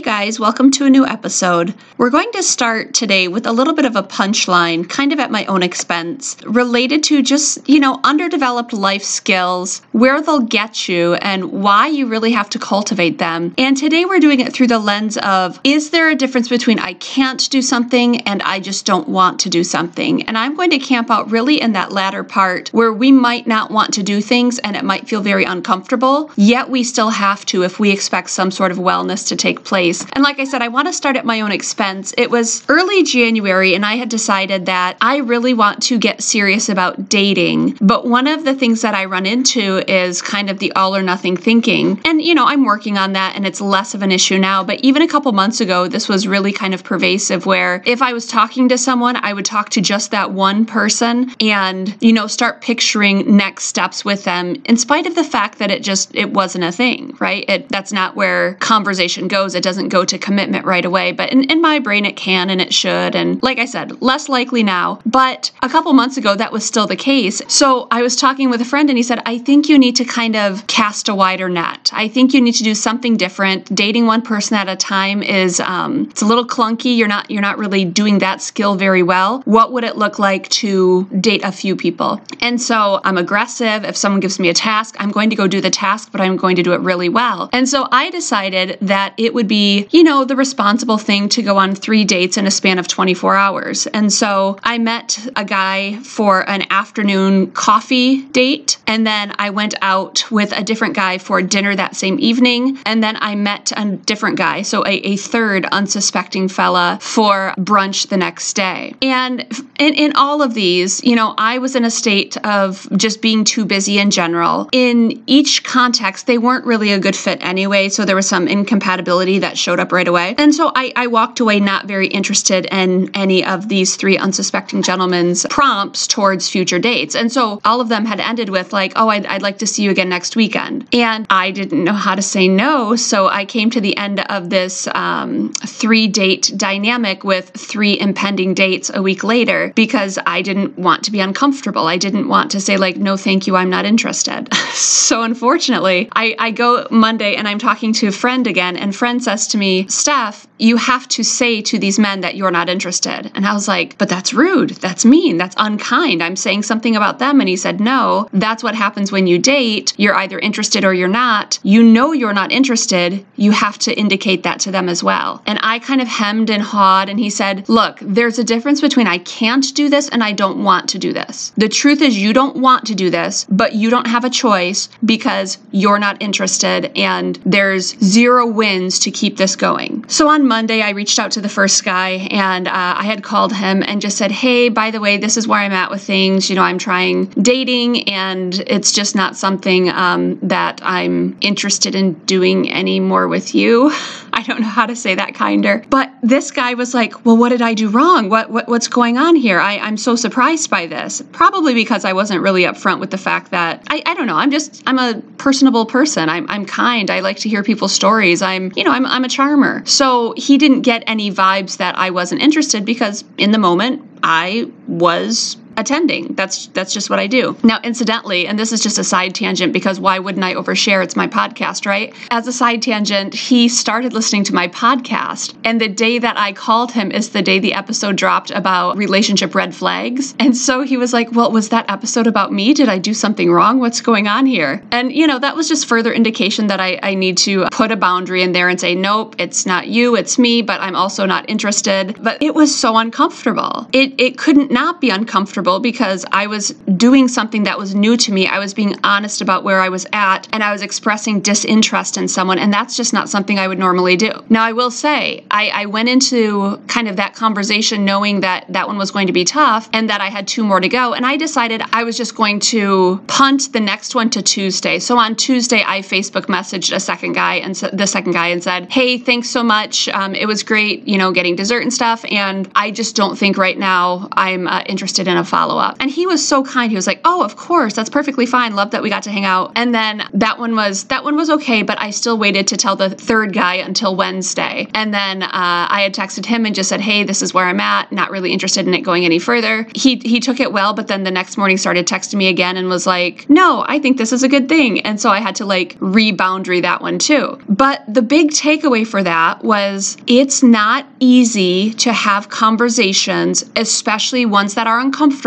Hey guys, welcome to a new episode. We're going to start today with a little bit of a punchline, kind of at my own expense, related to just, you know, underdeveloped life skills, where they'll get you, and why you really have to cultivate them. And today we're doing it through the lens of is there a difference between I can't do something and I just don't want to do something? And I'm going to camp out really in that latter part where we might not want to do things and it might feel very uncomfortable, yet we still have to if we expect some sort of wellness to take place place. And like I said, I want to start at my own expense. It was early January, and I had decided that I really want to get serious about dating. But one of the things that I run into is kind of the all or nothing thinking. And, you know, I'm working on that, and it's less of an issue now. But even a couple months ago, this was really kind of pervasive where if I was talking to someone, I would talk to just that one person and, you know, start picturing next steps with them in spite of the fact that it just it wasn't a thing, right? It that's not where conversation goes. It doesn't go to commitment right away, but in, in my brain it can and it should. And like I said, less likely now. But a couple months ago, that was still the case. So I was talking with a friend and he said, I think you need to kind of cast a wider net. I think you need to do something different. Dating one person at a time is um, it's a little clunky. You're not you're not really doing that skill very well. What would it look like to date a few people? And so I'm aggressive. If someone gives me a task, I'm going to go do the task, but I'm going to do it really well. And so I decided that it would be you know, the responsible thing to go on three dates in a span of 24 hours. And so I met a guy for an afternoon coffee date, and then I went out with a different guy for dinner that same evening, and then I met a different guy, so a, a third unsuspecting fella for brunch the next day. And in, in all of these, you know, I was in a state of just being too busy in general. In each context, they weren't really a good fit anyway, so there was some incompatibility that showed up right away. And so I, I walked away not very interested in any of these three unsuspecting gentlemen's prompts towards future dates. And so all of them had ended with, like, oh, I'd, I'd like to see you again next weekend. And I didn't know how to say no. So I came to the end of this um, three date dynamic with three impending dates a week later because I didn't want to be uncomfortable. I didn't want to say, like, no, thank you, I'm not interested. so unfortunately, I, I go Monday and I'm talking to a friend again, and friend says to me, Steph, you have to say to these men that you're not interested. And I was like, but that's rude. That's mean. That's unkind. I'm saying something about them. And he said, no, that's what happens when you date. You're either interested or you're not. You know you're not interested. You have to indicate that to them as well. And I kind of hemmed and hawed. And he said, look, there's a difference between I can't do this and I don't want to do this. The truth is, you don't want to do this, but you don't have a choice because you're not interested. And there's zero wins to keep this going. So on Monday, I reached out to the first guy and uh, I had called him and just said, Hey, by the way, this is where I'm at with things. You know, I'm trying dating and it's just not something um, that I'm interested in doing anymore with you. I don't know how to say that kinder. But this guy was like, Well, what did I do wrong? What, what What's going on here? I, I'm so surprised by this. Probably because I wasn't really upfront with the fact that I, I don't know, I'm just, I'm a personable person. I'm, I'm kind. I like to hear people's stories. I'm, you know, I'm, I'm a charmer. So he didn't get any vibes that I wasn't interested because in the moment I was attending. That's that's just what I do. Now, incidentally, and this is just a side tangent because why wouldn't I overshare? It's my podcast, right? As a side tangent, he started listening to my podcast, and the day that I called him is the day the episode dropped about relationship red flags. And so he was like, "Well, was that episode about me? Did I do something wrong? What's going on here?" And you know, that was just further indication that I, I need to put a boundary in there and say, "Nope, it's not you, it's me, but I'm also not interested." But it was so uncomfortable. It it couldn't not be uncomfortable uncomfortable because I was doing something that was new to me. I was being honest about where I was at and I was expressing disinterest in someone. And that's just not something I would normally do. Now, I will say, I, I went into kind of that conversation knowing that that one was going to be tough and that I had two more to go. And I decided I was just going to punt the next one to Tuesday. So on Tuesday, I Facebook messaged a second guy and the second guy and said, Hey, thanks so much. Um, it was great, you know, getting dessert and stuff. And I just don't think right now I'm uh, interested in a follow up. And he was so kind. He was like, "Oh, of course, that's perfectly fine. Love that we got to hang out." And then that one was that one was okay, but I still waited to tell the third guy until Wednesday. And then uh, I had texted him and just said, "Hey, this is where I'm at. Not really interested in it going any further." He he took it well, but then the next morning started texting me again and was like, "No, I think this is a good thing." And so I had to like reboundary that one too. But the big takeaway for that was it's not easy to have conversations, especially ones that are uncomfortable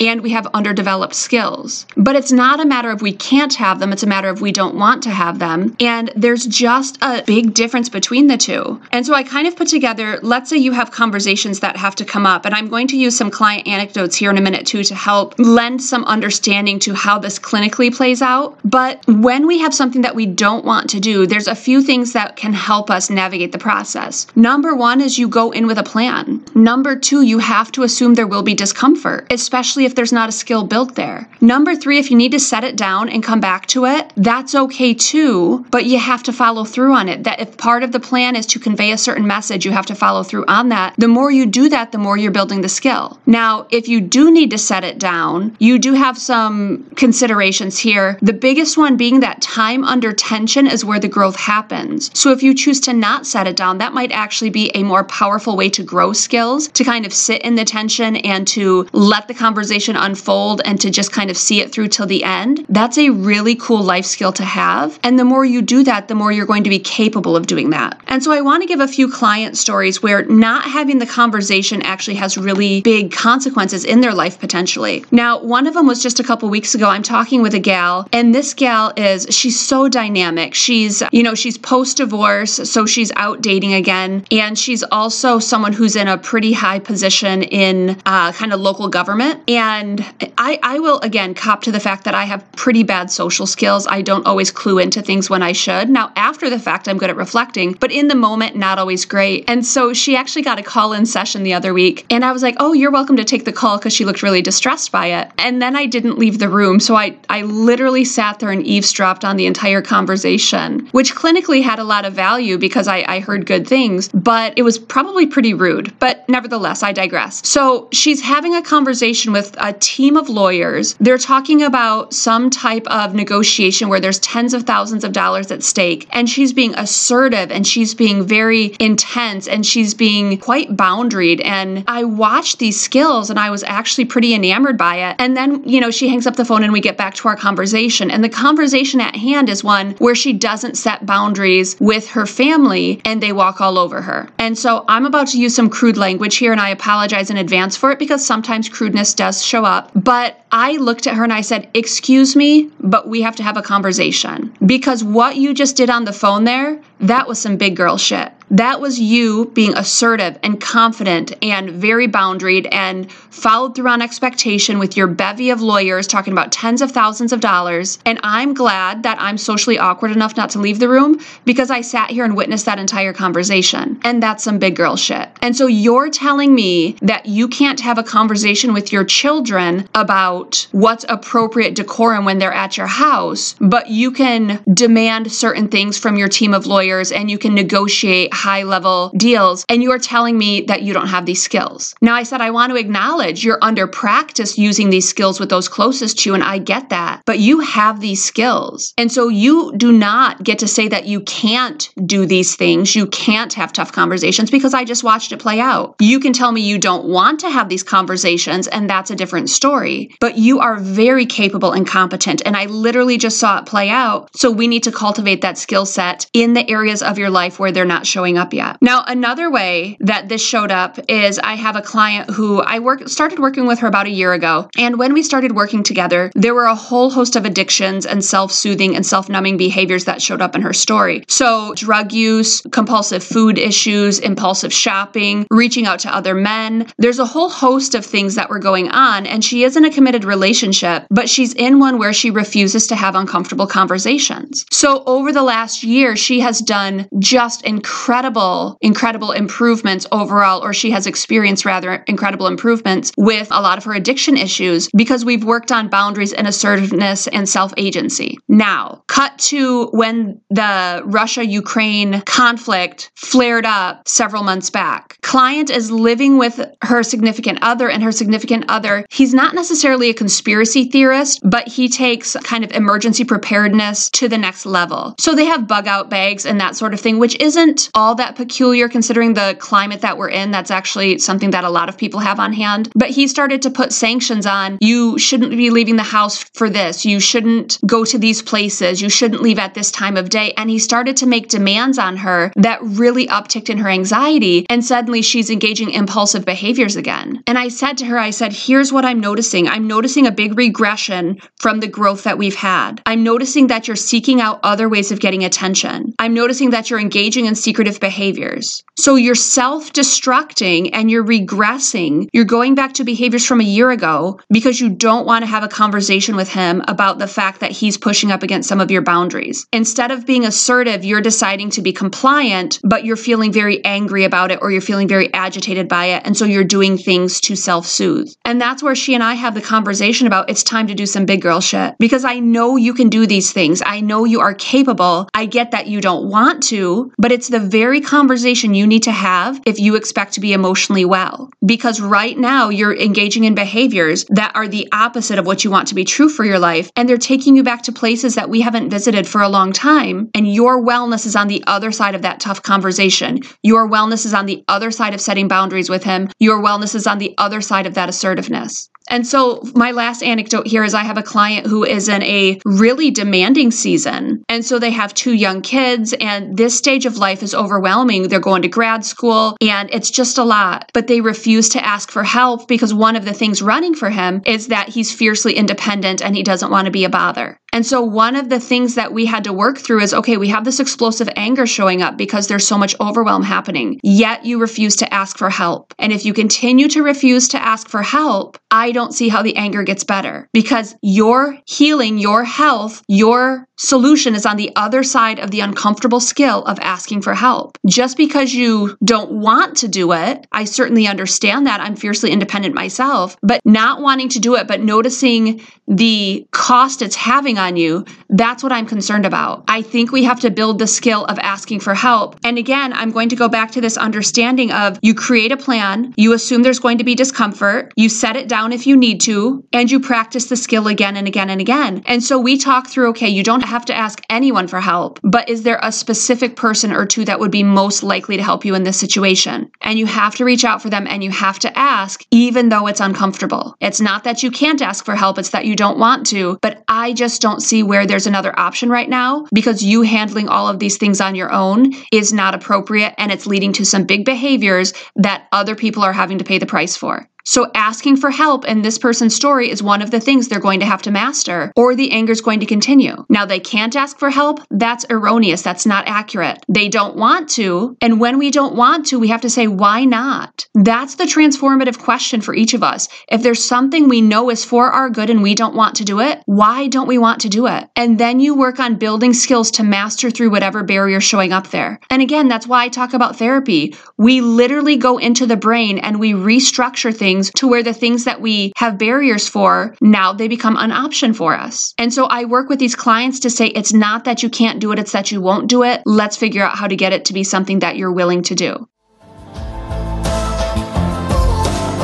and we have underdeveloped skills. But it's not a matter of we can't have them, it's a matter of we don't want to have them. And there's just a big difference between the two. And so I kind of put together let's say you have conversations that have to come up, and I'm going to use some client anecdotes here in a minute too to help lend some understanding to how this clinically plays out. But when we have something that we don't want to do, there's a few things that can help us navigate the process. Number one is you go in with a plan. Number two, you have to assume there will be discomfort, especially if there's not a skill built there. Number three, if you need to set it down and come back to it, that's okay too, but you have to follow through on it. That if part of the plan is to convey a certain message, you have to follow through on that. The more you do that, the more you're building the skill. Now, if you do need to set it down, you do have some considerations here. The biggest one being that time under tension is where the growth happens. So if you choose to not set it down, that might actually be a more powerful way to grow skills, to kind of sit in the tension and to let the conversation unfold and to just kind of see it through till the end. That's a really cool life skill to have. And the more you do that, the more you're going to be capable of doing that. And so I want to give a few client stories where not having the conversation actually has really big consequences in their life potentially. Now, one of them was just a couple weeks ago. I'm talking with a gal, and this gal is, she's so dynamic. She's, you know, she's post divorce, so she's out dating again. And she's also someone who's in a pretty high position in uh, kind of local government. And I, I will, again, cop to the fact that I have pretty bad social skills. I don't always clue into things when I should. Now, after the fact, I'm good at reflecting, but in the moment, not always great. And so she actually got a call in session the other week. And I was like, oh, you're welcome to take the call because she looked really distressed by it. And then I didn't leave the room. So I, I literally sat there and eavesdropped on the entire conversation, which clinically had a lot of value because I, I heard good things, but it was probably pretty rude. But nevertheless, I digress. So she's having a conversation with a team of lawyers. They're talking about some type of negotiation where there's tens of thousands of dollars at stake, and she's being assertive and she's being very intense and she's being quite boundaried. And I watched these skills and I was actually pretty enamored by it. And then, you know, she hangs up the phone and we get back to our conversation. And the conversation at hand is one where she doesn't set boundaries with her family and they walk all over her. And so I'm about to use some crude language here and I apologize in advance for it because sometimes does show up. But I looked at her and I said, Excuse me, but we have to have a conversation. Because what you just did on the phone there, that was some big girl shit. That was you being assertive and confident and very boundaried and followed through on expectation with your bevy of lawyers talking about tens of thousands of dollars. And I'm glad that I'm socially awkward enough not to leave the room because I sat here and witnessed that entire conversation. And that's some big girl shit. And so you're telling me that you can't have a conversation with your children about what's appropriate decorum when they're at your house, but you can demand certain things from your team of lawyers and you can negotiate high level deals, and you're telling me that you don't have these skills. Now, I said, I want to acknowledge you're under practice using these skills with those closest to you, and I get that, but you have these skills. And so you do not get to say that you can't do these things, you can't have tough conversations because I just watched it play out. You can tell me you don't want to have these conversations, and that's a different story, but you are very capable and competent, and I literally just saw it play out. So we need to cultivate that skill set in the areas of your life where they're not showing up yet. Now, another way that this showed up is I have a client who I work started working with her about a year ago. And when we started working together, there were a whole host of addictions and self-soothing and self-numbing behaviors that showed up in her story. So, drug use, compulsive food issues, impulsive shopping, reaching out to other men. There's a whole host of things that were going on and she is in a committed relationship, but she's in one where she refuses to have uncomfortable conversations. So, over the last year, she has done just incredible, incredible improvements overall, or she has experienced rather incredible improvements with a lot of her addiction issues because we've worked on boundaries and assertiveness and self agency. Now, cut to when the Russia Ukraine conflict flared up several months back. Client is living with her significant other, and her significant other, he's not necessarily a conspiracy theorist, but he takes kind of emergency preparedness to the next level. So they have bug out bags and that sort of thing, which isn't all that peculiar considering the climate that we're in. That's actually something that a lot of people have on hand. But he started to put sanctions on you shouldn't be leaving the house for this, you shouldn't go to these places, you shouldn't leave at this time of day. And he started to make demands on her that really upticked in her anxiety. And suddenly she's engaging impulsive behaviors again. And I said to her, I said, here's what I'm noticing. I'm noticing a big regression from the growth that we've had. I'm noticing that you're seeking out other ways of getting attention. I'm noticing that you're engaging in secretive behaviors. So you're self destructing and you're regressing. You're going back to behaviors from a year ago because you don't want to have a conversation with him about the fact that he's pushing up against some of your boundaries. Instead of being assertive, you're deciding to be compliant, but you're feeling very angry about it or you're feeling very agitated by it. And so you're doing things to self soothe. And that's where she and I have the conversation about it's time to do some big girl shit because I know you can do these things. I know you are capable. I get that you don't want to, but it's the very conversation you need to have if you expect to be emotionally well. Because right now you're engaging in behaviors that are the opposite of what you want to be true for your life. And they're taking you back to places that we haven't visited for a long time. And your wellness is on the other side of that tough conversation. Your wellness is on the other side of setting boundaries with him. Your wellness is on the other side of that assertiveness. And so, my last anecdote here is I have a client who is in a really demanding season. And so, they have two young kids, and this stage of life is overwhelming. They're going to grad school, and it's just a lot. But they refuse to ask for help because one of the things running for him is that he's fiercely independent and he doesn't want to be a bother. And so, one of the things that we had to work through is okay, we have this explosive anger showing up because there's so much overwhelm happening, yet you refuse to ask for help. And if you continue to refuse to ask for help, I don't see how the anger gets better because your healing, your health, your solution is on the other side of the uncomfortable skill of asking for help. Just because you don't want to do it, I certainly understand that. I'm fiercely independent myself, but not wanting to do it, but noticing the cost it's having on you, that's what I'm concerned about. I think we have to build the skill of asking for help. And again, I'm going to go back to this understanding of you create a plan, you assume there's going to be discomfort, you set it down if you need to, and you practice the skill again and again and again. And so we talk through okay, you don't have to ask anyone for help, but is there a specific person or two that would be most likely to help you in this situation? And you have to reach out for them and you have to ask, even though it's uncomfortable. It's not that you can't ask for help, it's that you don't want to, but I just don't see where there's another option right now because you handling all of these things on your own is not appropriate and it's leading to some big behaviors that other people are having to pay the price for. So, asking for help in this person's story is one of the things they're going to have to master, or the anger is going to continue. Now, they can't ask for help. That's erroneous. That's not accurate. They don't want to. And when we don't want to, we have to say, why not? That's the transformative question for each of us. If there's something we know is for our good and we don't want to do it, why don't we want to do it? And then you work on building skills to master through whatever barrier showing up there. And again, that's why I talk about therapy. We literally go into the brain and we restructure things things to where the things that we have barriers for, now they become an option for us. And so I work with these clients to say it's not that you can't do it, it's that you won't do it. Let's figure out how to get it to be something that you're willing to do.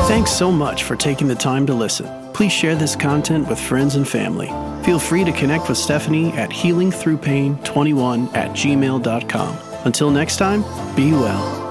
Thanks so much for taking the time to listen. Please share this content with friends and family. Feel free to connect with Stephanie at healingthroughpain21 at gmail.com. Until next time, be well.